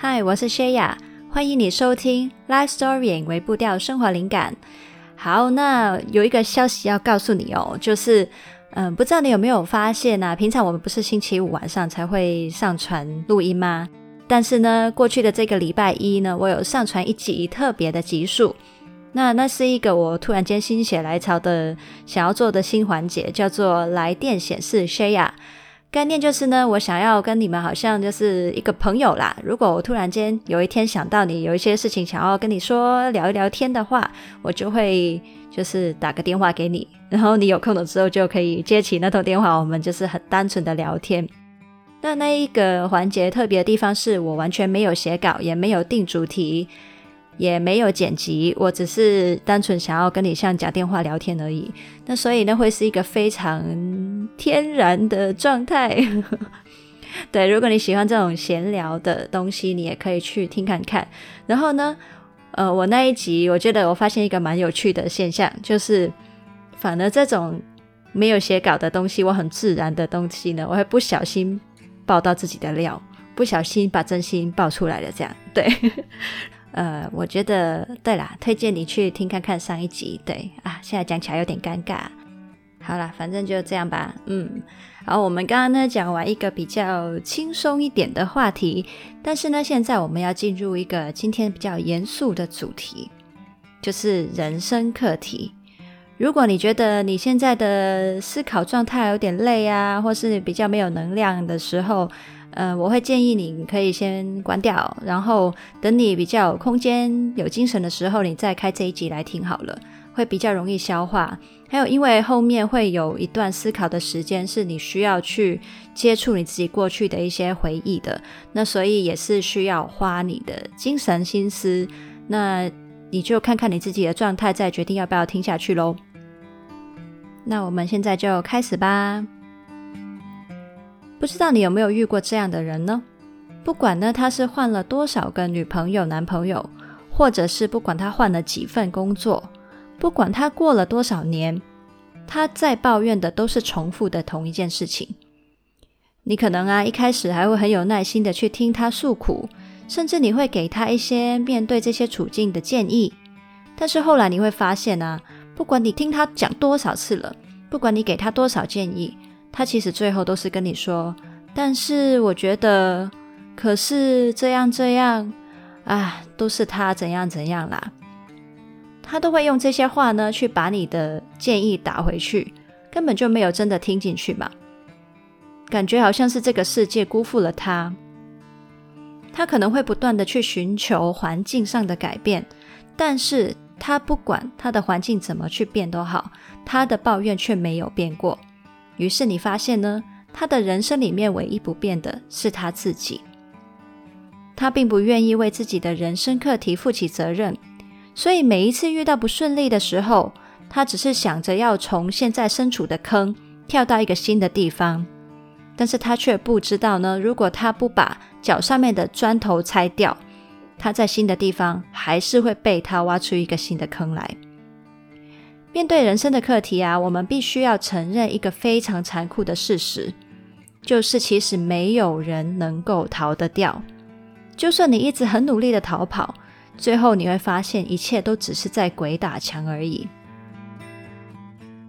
嗨，我是薛雅，欢迎你收听 Life Story 为步调生活灵感。好，那有一个消息要告诉你哦，就是，嗯，不知道你有没有发现呢、平常我们不是星期五晚上才会上传录音吗？但是呢，过去的这个礼拜一呢，我有上传一集特别的集数。那那是一个我突然间心血来潮的想要做的新环节，叫做来电显示 Shaya。概念就是呢，我想要跟你们好像就是一个朋友啦。如果我突然间有一天想到你有一些事情想要跟你说聊一聊天的话，我就会就是打个电话给你，然后你有空的时候就可以接起那通电话，我们就是很单纯的聊天。那那一个环节特别的地方是我完全没有写稿，也没有定主题。也没有剪辑，我只是单纯想要跟你像讲电话聊天而已。那所以呢，会是一个非常天然的状态。对，如果你喜欢这种闲聊的东西，你也可以去听看看。然后呢，呃，我那一集我觉得我发现一个蛮有趣的现象，就是反而这种没有写稿的东西，我很自然的东西呢，我会不小心爆到自己的料，不小心把真心爆出来了，这样对。呃，我觉得对啦，推荐你去听看看上一集。对啊，现在讲起来有点尴尬。好啦，反正就这样吧。嗯，好，我们刚刚呢讲完一个比较轻松一点的话题，但是呢，现在我们要进入一个今天比较严肃的主题，就是人生课题。如果你觉得你现在的思考状态有点累啊，或是比较没有能量的时候，呃，我会建议你可以先关掉，然后等你比较有空间、有精神的时候，你再开这一集来听好了，会比较容易消化。还有，因为后面会有一段思考的时间，是你需要去接触你自己过去的一些回忆的，那所以也是需要花你的精神心思。那你就看看你自己的状态，再决定要不要听下去喽。那我们现在就开始吧。不知道你有没有遇过这样的人呢？不管呢他是换了多少个女朋友、男朋友，或者是不管他换了几份工作，不管他过了多少年，他在抱怨的都是重复的同一件事情。你可能啊一开始还会很有耐心的去听他诉苦，甚至你会给他一些面对这些处境的建议。但是后来你会发现啊，不管你听他讲多少次了，不管你给他多少建议。他其实最后都是跟你说，但是我觉得，可是这样这样，啊，都是他怎样怎样啦。他都会用这些话呢，去把你的建议打回去，根本就没有真的听进去嘛。感觉好像是这个世界辜负了他。他可能会不断的去寻求环境上的改变，但是他不管他的环境怎么去变都好，他的抱怨却没有变过。于是你发现呢，他的人生里面唯一不变的是他自己。他并不愿意为自己的人生课题负起责任，所以每一次遇到不顺利的时候，他只是想着要从现在身处的坑跳到一个新的地方。但是他却不知道呢，如果他不把脚上面的砖头拆掉，他在新的地方还是会被他挖出一个新的坑来。面对人生的课题啊，我们必须要承认一个非常残酷的事实，就是其实没有人能够逃得掉。就算你一直很努力的逃跑，最后你会发现一切都只是在鬼打墙而已。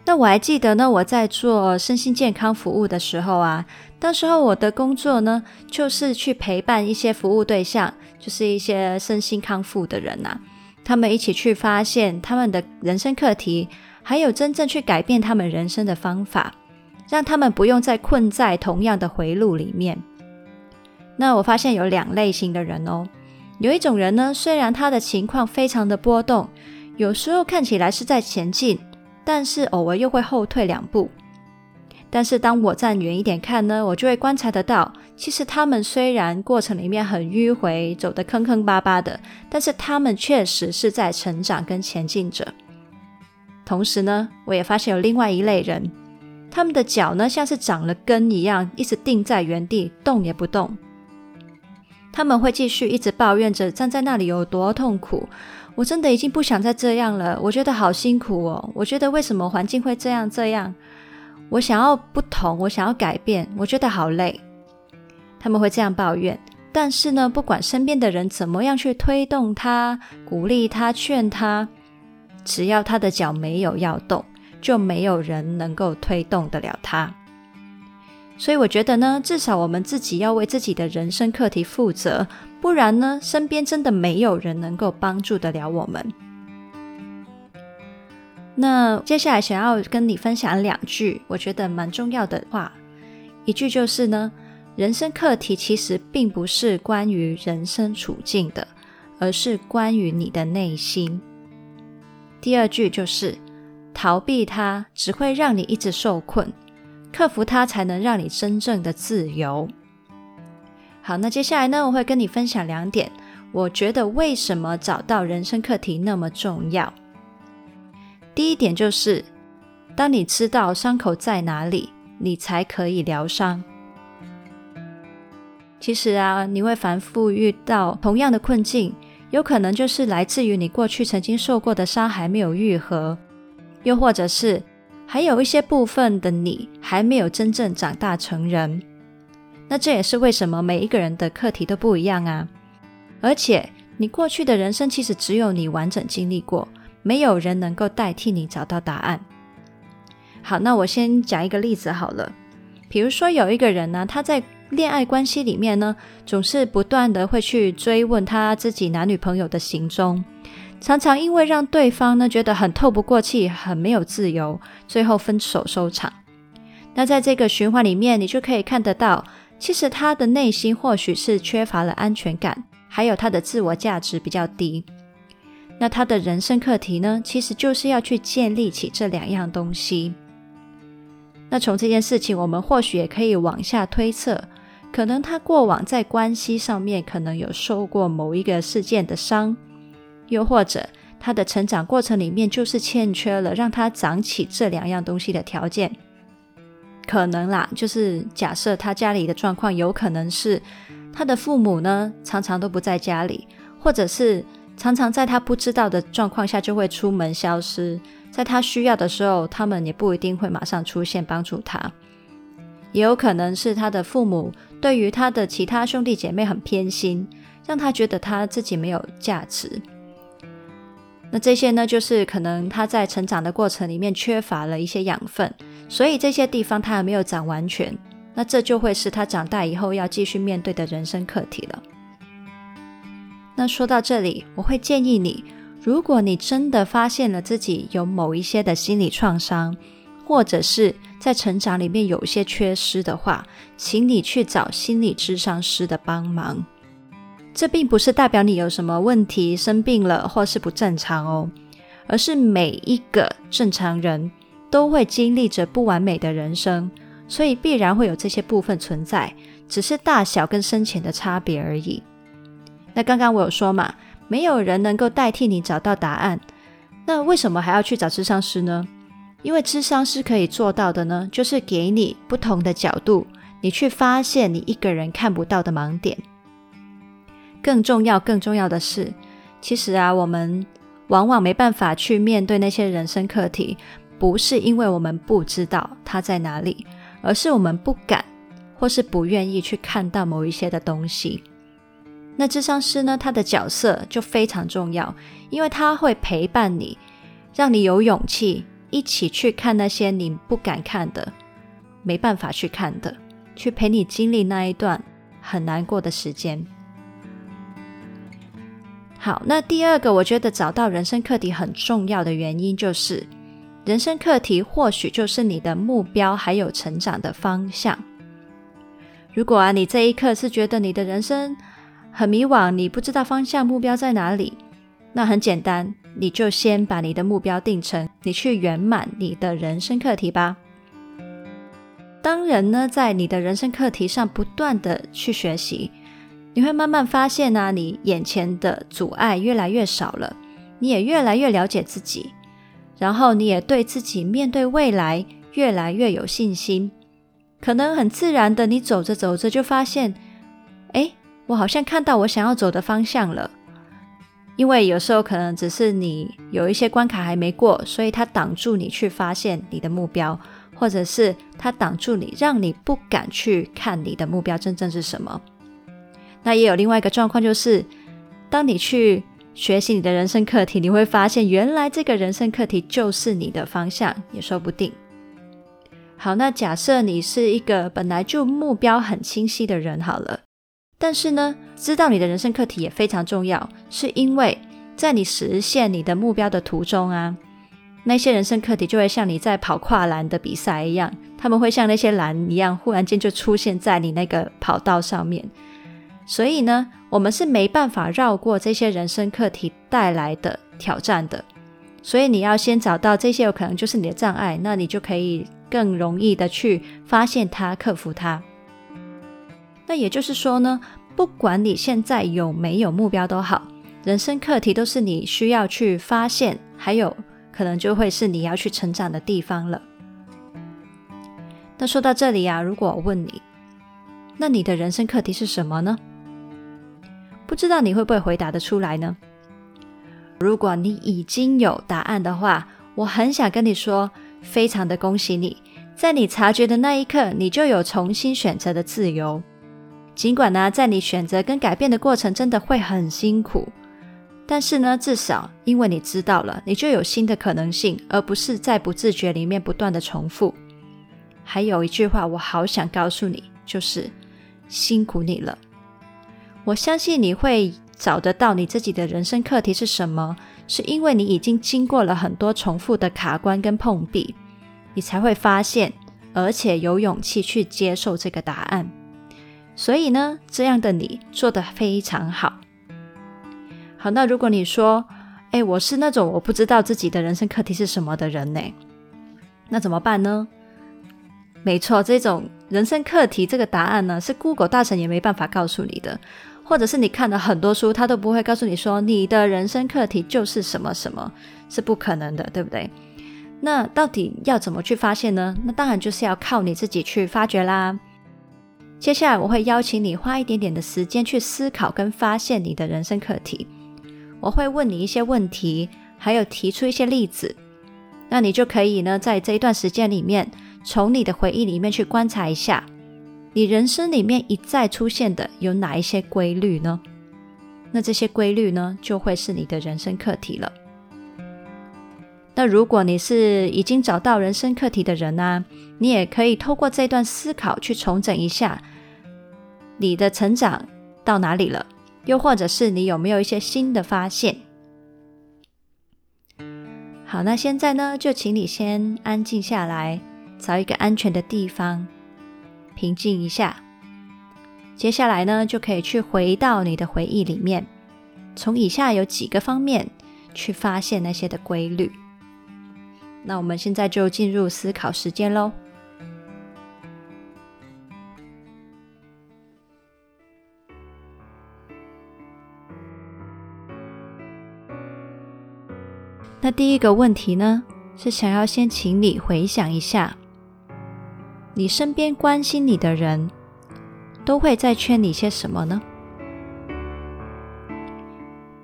那我还记得呢，我在做身心健康服务的时候啊，当时候我的工作呢，就是去陪伴一些服务对象，就是一些身心康复的人呐、啊。他们一起去发现他们的人生课题，还有真正去改变他们人生的方法，让他们不用再困在同样的回路里面。那我发现有两类型的人哦，有一种人呢，虽然他的情况非常的波动，有时候看起来是在前进，但是偶尔又会后退两步。但是当我站远一点看呢，我就会观察得到，其实他们虽然过程里面很迂回，走得坑坑巴巴的，但是他们确实是在成长跟前进着。同时呢，我也发现有另外一类人，他们的脚呢像是长了根一样，一直定在原地，动也不动。他们会继续一直抱怨着站在那里有多痛苦，我真的已经不想再这样了，我觉得好辛苦哦，我觉得为什么环境会这样这样。我想要不同，我想要改变，我觉得好累。他们会这样抱怨，但是呢，不管身边的人怎么样去推动他、鼓励他、劝他，只要他的脚没有要动，就没有人能够推动得了他。所以我觉得呢，至少我们自己要为自己的人生课题负责，不然呢，身边真的没有人能够帮助得了我们。那接下来想要跟你分享两句我觉得蛮重要的话，一句就是呢。人生课题其实并不是关于人生处境的，而是关于你的内心。第二句就是逃避它只会让你一直受困，克服它才能让你真正的自由。好，那接下来呢，我会跟你分享两点，我觉得为什么找到人生课题那么重要。第一点就是，当你知道伤口在哪里，你才可以疗伤。其实啊，你会反复遇到同样的困境，有可能就是来自于你过去曾经受过的伤还没有愈合，又或者是还有一些部分的你还没有真正长大成人。那这也是为什么每一个人的课题都不一样啊。而且你过去的人生其实只有你完整经历过，没有人能够代替你找到答案。好，那我先讲一个例子好了，比如说有一个人呢，他在恋爱关系里面呢，总是不断的会去追问他自己男女朋友的行踪，常常因为让对方呢觉得很透不过气，很没有自由，最后分手收场。那在这个循环里面，你就可以看得到，其实他的内心或许是缺乏了安全感，还有他的自我价值比较低。那他的人生课题呢，其实就是要去建立起这两样东西。那从这件事情，我们或许也可以往下推测。可能他过往在关系上面可能有受过某一个事件的伤，又或者他的成长过程里面就是欠缺了让他长起这两样东西的条件。可能啦，就是假设他家里的状况有可能是他的父母呢常常都不在家里，或者是常常在他不知道的状况下就会出门消失，在他需要的时候，他们也不一定会马上出现帮助他。也有可能是他的父母对于他的其他兄弟姐妹很偏心，让他觉得他自己没有价值。那这些呢，就是可能他在成长的过程里面缺乏了一些养分，所以这些地方他还没有长完全。那这就会是他长大以后要继续面对的人生课题了。那说到这里，我会建议你，如果你真的发现了自己有某一些的心理创伤，或者是在成长里面有一些缺失的话，请你去找心理咨商师的帮忙。这并不是代表你有什么问题、生病了或是不正常哦，而是每一个正常人都会经历着不完美的人生，所以必然会有这些部分存在，只是大小跟深浅的差别而已。那刚刚我有说嘛，没有人能够代替你找到答案，那为什么还要去找智商师呢？因为智商是可以做到的呢，就是给你不同的角度，你去发现你一个人看不到的盲点。更重要、更重要的是，其实啊，我们往往没办法去面对那些人生课题，不是因为我们不知道它在哪里，而是我们不敢或是不愿意去看到某一些的东西。那智商师呢，他的角色就非常重要，因为他会陪伴你，让你有勇气。一起去看那些你不敢看的、没办法去看的，去陪你经历那一段很难过的时间。好，那第二个，我觉得找到人生课题很重要的原因，就是人生课题或许就是你的目标还有成长的方向。如果啊，你这一刻是觉得你的人生很迷惘，你不知道方向、目标在哪里，那很简单。你就先把你的目标定成，你去圆满你的人生课题吧。当人呢，在你的人生课题上不断的去学习，你会慢慢发现呢、啊，你眼前的阻碍越来越少了，你也越来越了解自己，然后你也对自己面对未来越来越有信心。可能很自然的，你走着走着就发现，哎，我好像看到我想要走的方向了。因为有时候可能只是你有一些关卡还没过，所以它挡住你去发现你的目标，或者是它挡住你，让你不敢去看你的目标真正是什么。那也有另外一个状况，就是当你去学习你的人生课题，你会发现原来这个人生课题就是你的方向，也说不定。好，那假设你是一个本来就目标很清晰的人，好了，但是呢，知道你的人生课题也非常重要，是因为在你实现你的目标的途中啊，那些人生课题就会像你在跑跨栏的比赛一样，他们会像那些栏一样，忽然间就出现在你那个跑道上面。所以呢，我们是没办法绕过这些人生课题带来的挑战的。所以你要先找到这些有可能就是你的障碍，那你就可以。更容易的去发现它、克服它。那也就是说呢，不管你现在有没有目标都好，人生课题都是你需要去发现，还有可能就会是你要去成长的地方了。那说到这里啊，如果我问你，那你的人生课题是什么呢？不知道你会不会回答得出来呢？如果你已经有答案的话，我很想跟你说。非常的恭喜你，在你察觉的那一刻，你就有重新选择的自由。尽管呢，在你选择跟改变的过程真的会很辛苦，但是呢，至少因为你知道了，你就有新的可能性，而不是在不自觉里面不断的重复。还有一句话，我好想告诉你，就是辛苦你了。我相信你会找得到你自己的人生课题是什么。是因为你已经经过了很多重复的卡关跟碰壁，你才会发现，而且有勇气去接受这个答案。所以呢，这样的你做得非常好。好，那如果你说，哎，我是那种我不知道自己的人生课题是什么的人呢？那怎么办呢？没错，这种人生课题这个答案呢，是 Google 大神也没办法告诉你的。或者是你看了很多书，他都不会告诉你说你的人生课题就是什么什么，是不可能的，对不对？那到底要怎么去发现呢？那当然就是要靠你自己去发掘啦。接下来我会邀请你花一点点的时间去思考跟发现你的人生课题。我会问你一些问题，还有提出一些例子，那你就可以呢，在这一段时间里面，从你的回忆里面去观察一下。你人生里面一再出现的有哪一些规律呢？那这些规律呢，就会是你的人生课题了。那如果你是已经找到人生课题的人呢、啊，你也可以透过这段思考去重整一下你的成长到哪里了，又或者是你有没有一些新的发现。好，那现在呢，就请你先安静下来，找一个安全的地方。平静一下，接下来呢，就可以去回到你的回忆里面，从以下有几个方面去发现那些的规律。那我们现在就进入思考时间喽。那第一个问题呢，是想要先请你回想一下。你身边关心你的人，都会在劝你些什么呢？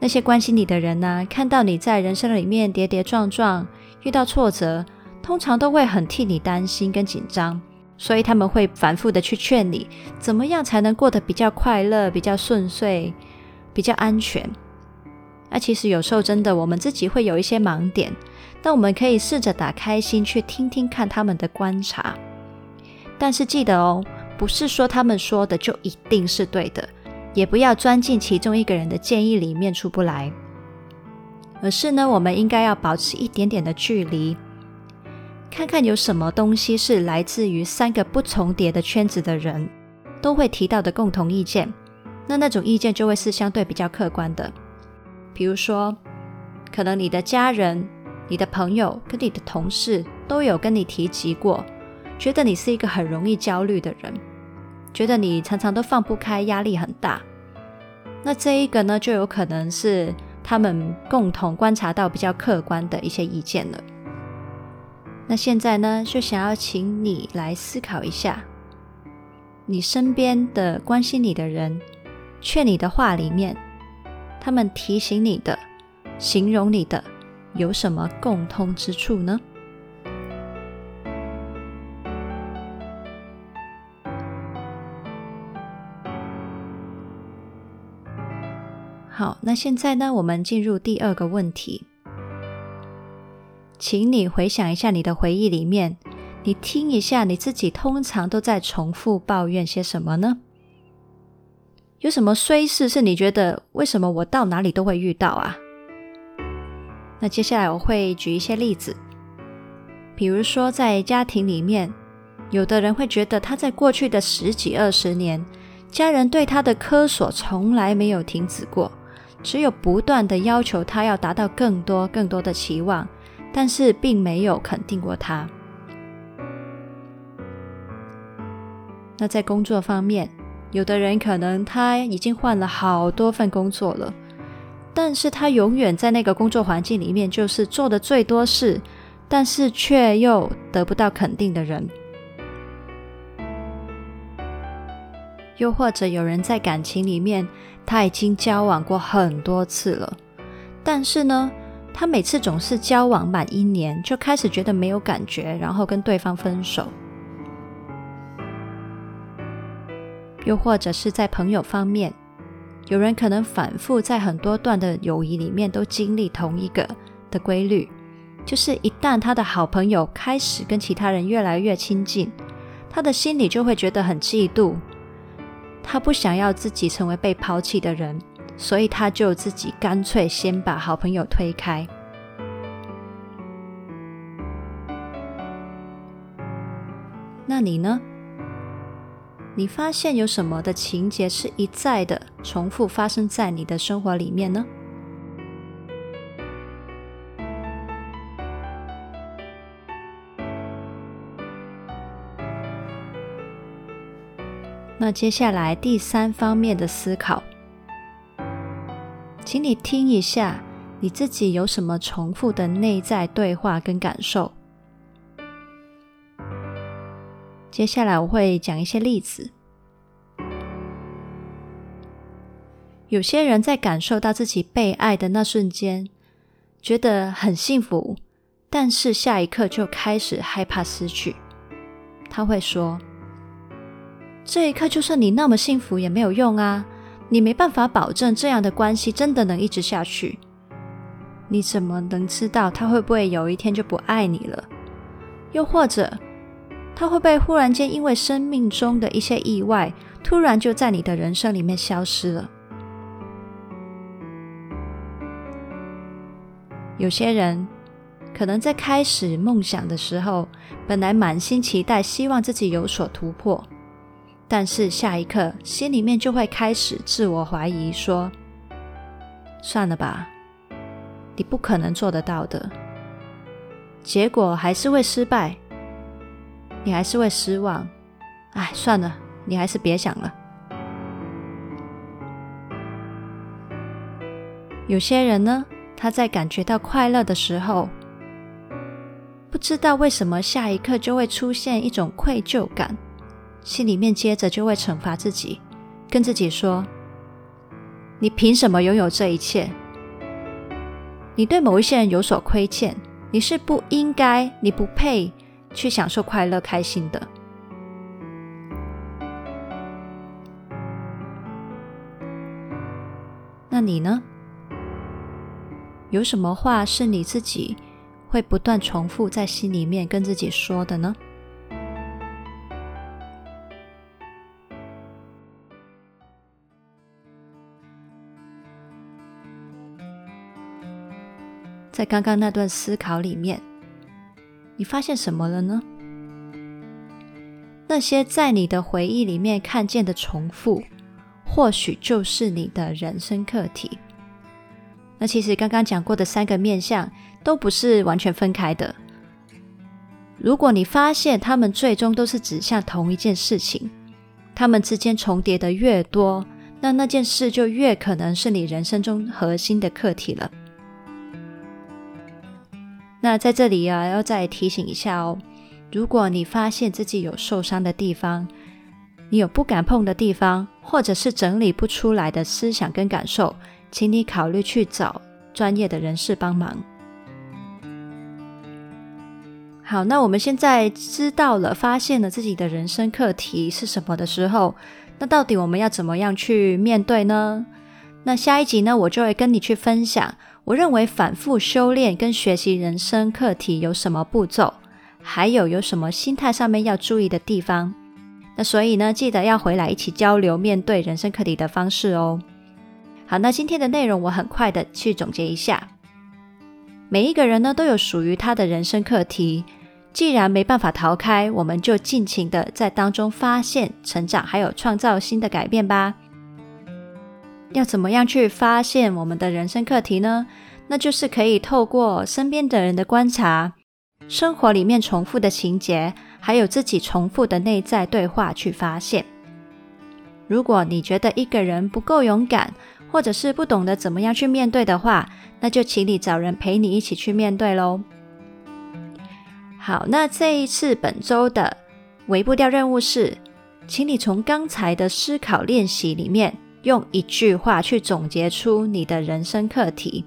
那些关心你的人呢、看到你在人生里面跌跌撞撞，遇到挫折，通常都会很替你担心跟紧张，所以他们会反复的去劝你，怎么样才能过得比较快乐、比较顺遂、比较安全。那其实有时候真的，我们自己会有一些盲点，但我们可以试着打开心去听听看他们的观察。但是记得哦，不是说他们说的就一定是对的，也不要钻进其中一个人的建议里面出不来。而是呢，我们应该要保持一点点的距离，看看有什么东西是来自于三个不重叠的圈子的人都会提到的共同意见。那那种意见就会是相对比较客观的。比如说，可能你的家人、你的朋友跟你的同事都有跟你提及过。觉得你是一个很容易焦虑的人，觉得你常常都放不开，压力很大。那这一个呢，就有可能是他们共同观察到比较客观的一些意见了。那现在呢，就想要请你来思考一下，你身边的关心你的人，劝你的话里面，他们提醒你的、形容你的，有什么共通之处呢？好，那现在呢，我们进入第二个问题，请你回想一下你的回忆里面，你听一下你自己通常都在重复抱怨些什么呢？有什么衰事是你觉得为什么我到哪里都会遇到啊？那接下来我会举一些例子，比如说在家庭里面，有的人会觉得他在过去的十几二十年，家人对他的苛索从来没有停止过，只有不断的要求他要达到更多更多的期望，但是并没有肯定过他。那在工作方面，有的人可能他已经换了好多份工作了，但是他永远在那个工作环境里面就是做的最多事，但是却又得不到肯定的人。又或者有人在感情里面，他已经交往过很多次了，但是呢，他每次总是交往满一年就开始觉得没有感觉，然后跟对方分手。又或者是在朋友方面，有人可能反复在很多段的友谊里面都经历同一个的规律，就是一旦他的好朋友开始跟其他人越来越亲近，他的心里就会觉得很嫉妒，他不想要自己成为被抛弃的人，所以他就自己干脆先把好朋友推开。那你呢？你发现有什么的情节是一再的重复发生在你的生活里面呢？那接下来第三方面的思考，请你听一下你自己有什么重复的内在对话跟感受。接下来我会讲一些例子。有些人在感受到自己被爱的那瞬间，觉得很幸福，但是下一刻就开始害怕失去。他会说：“这一刻就算你那么幸福也没有用啊，你没办法保证这样的关系真的能一直下去。你怎么能知道他会不会有一天就不爱你了？又或者……”他会不会忽然间因为生命中的一些意外，突然就在你的人生里面消失了？有些人可能在开始梦想的时候，本来满心期待，希望自己有所突破，但是下一刻心里面就会开始自我怀疑，说：“算了吧，你不可能做得到的。”结果还是会失败。你还是会失望，哎，算了，你还是别想了。有些人呢，他在感觉到快乐的时候，不知道为什么下一刻就会出现一种愧疚感，心里面接着就会惩罚自己，跟自己说：“你凭什么拥有这一切？你对某一些人有所亏欠，你是不应该，你不配。”去享受快乐、开心的。那你呢？有什么话是你自己会不断重复在心里面跟自己说的呢？在刚刚那段思考里面。你发现什么了呢？那些在你的回忆里面看见的重复，或许就是你的人生课题。那其实刚刚讲过的三个面相都不是完全分开的。如果你发现他们最终都是指向同一件事情，他们之间重叠的越多，那那件事就越可能是你人生中核心的课题了。那在这里啊，要再提醒一下哦，如果你发现自己有受伤的地方，你有不敢碰的地方，或者是整理不出来的思想跟感受，请你考虑去找专业的人士帮忙。好，那我们现在知道了，发现了自己的人生课题是什么的时候，那到底我们要怎么样去面对呢？那下一集呢，我就会跟你去分享，我认为反复修炼跟学习人生课题有什么步骤，还有有什么心态上面要注意的地方。那所以呢，记得要回来一起交流面对人生课题的方式哦。好，那今天的内容我很快的去总结一下。每一个人呢都有属于他的人生课题，既然没办法逃开，我们就尽情的在当中发现、成长，还有创造新的改变吧。要怎么样去发现我们的人生课题呢？那就是可以透过身边的人的观察，生活里面重复的情节。还有自己重复的内在对话去发现。如果你觉得一个人不够勇敢，或者是不懂得怎么样去面对的话，那就请你找人陪你一起去面对喽。好，那这一次本周的微步调任务是，请你从刚才的思考练习里面，用一句话去总结出你的人生课题。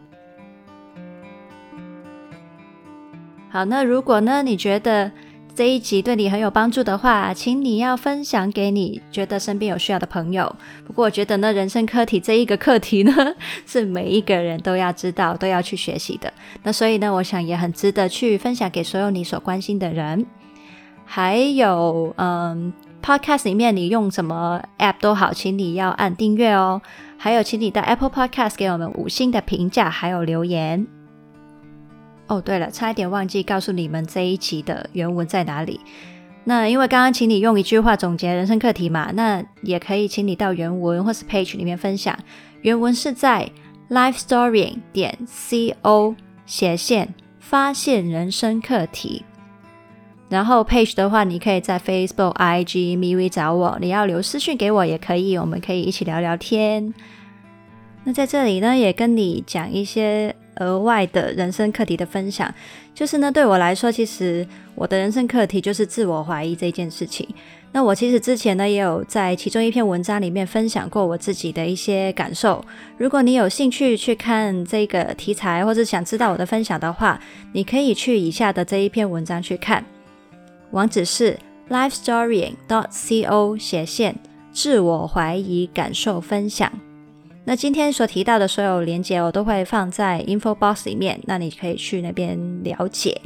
好，那如果呢，你觉得这一集对你很有帮助的话，请你要分享给你觉得身边有需要的朋友。不过我觉得呢，人生课题这一个课题呢，是每一个人都要知道、都要去学习的。那所以呢，我想也很值得去分享给所有你所关心的人。还有，嗯，Podcast 里面你用什么 App 都好，请你要按订阅哦。还有，请你到 Apple Podcast 给我们五星的评价，还有留言。哦，对了，差一点忘记告诉你们这一集的原文在哪里。那因为刚刚请你用一句话总结人生课题嘛，那也可以请你到原文或是 page 里面分享。原文是在 LifeStory 点 co 斜线发现人生课题。然后 page 的话，你可以在 Facebook、IG、MV 找我，你要留私讯给我也可以，我们可以一起聊聊天。那在这里呢，也跟你讲一些。额外的人生课题的分享，就是呢，对我来说，其实我的人生课题就是自我怀疑这件事情。那我其实之前呢，也有在其中一篇文章里面分享过我自己的一些感受。如果你有兴趣去看这个题材，或者想知道我的分享的话，你可以去以下的这一篇文章去看，网址是 lifestorying.co 斜线自我怀疑感受分享。那今天所提到的所有连接，我都会放在 info box 里面，那你可以去那边了解。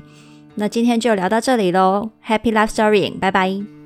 那今天就聊到这里喽，Happy Life story，拜拜。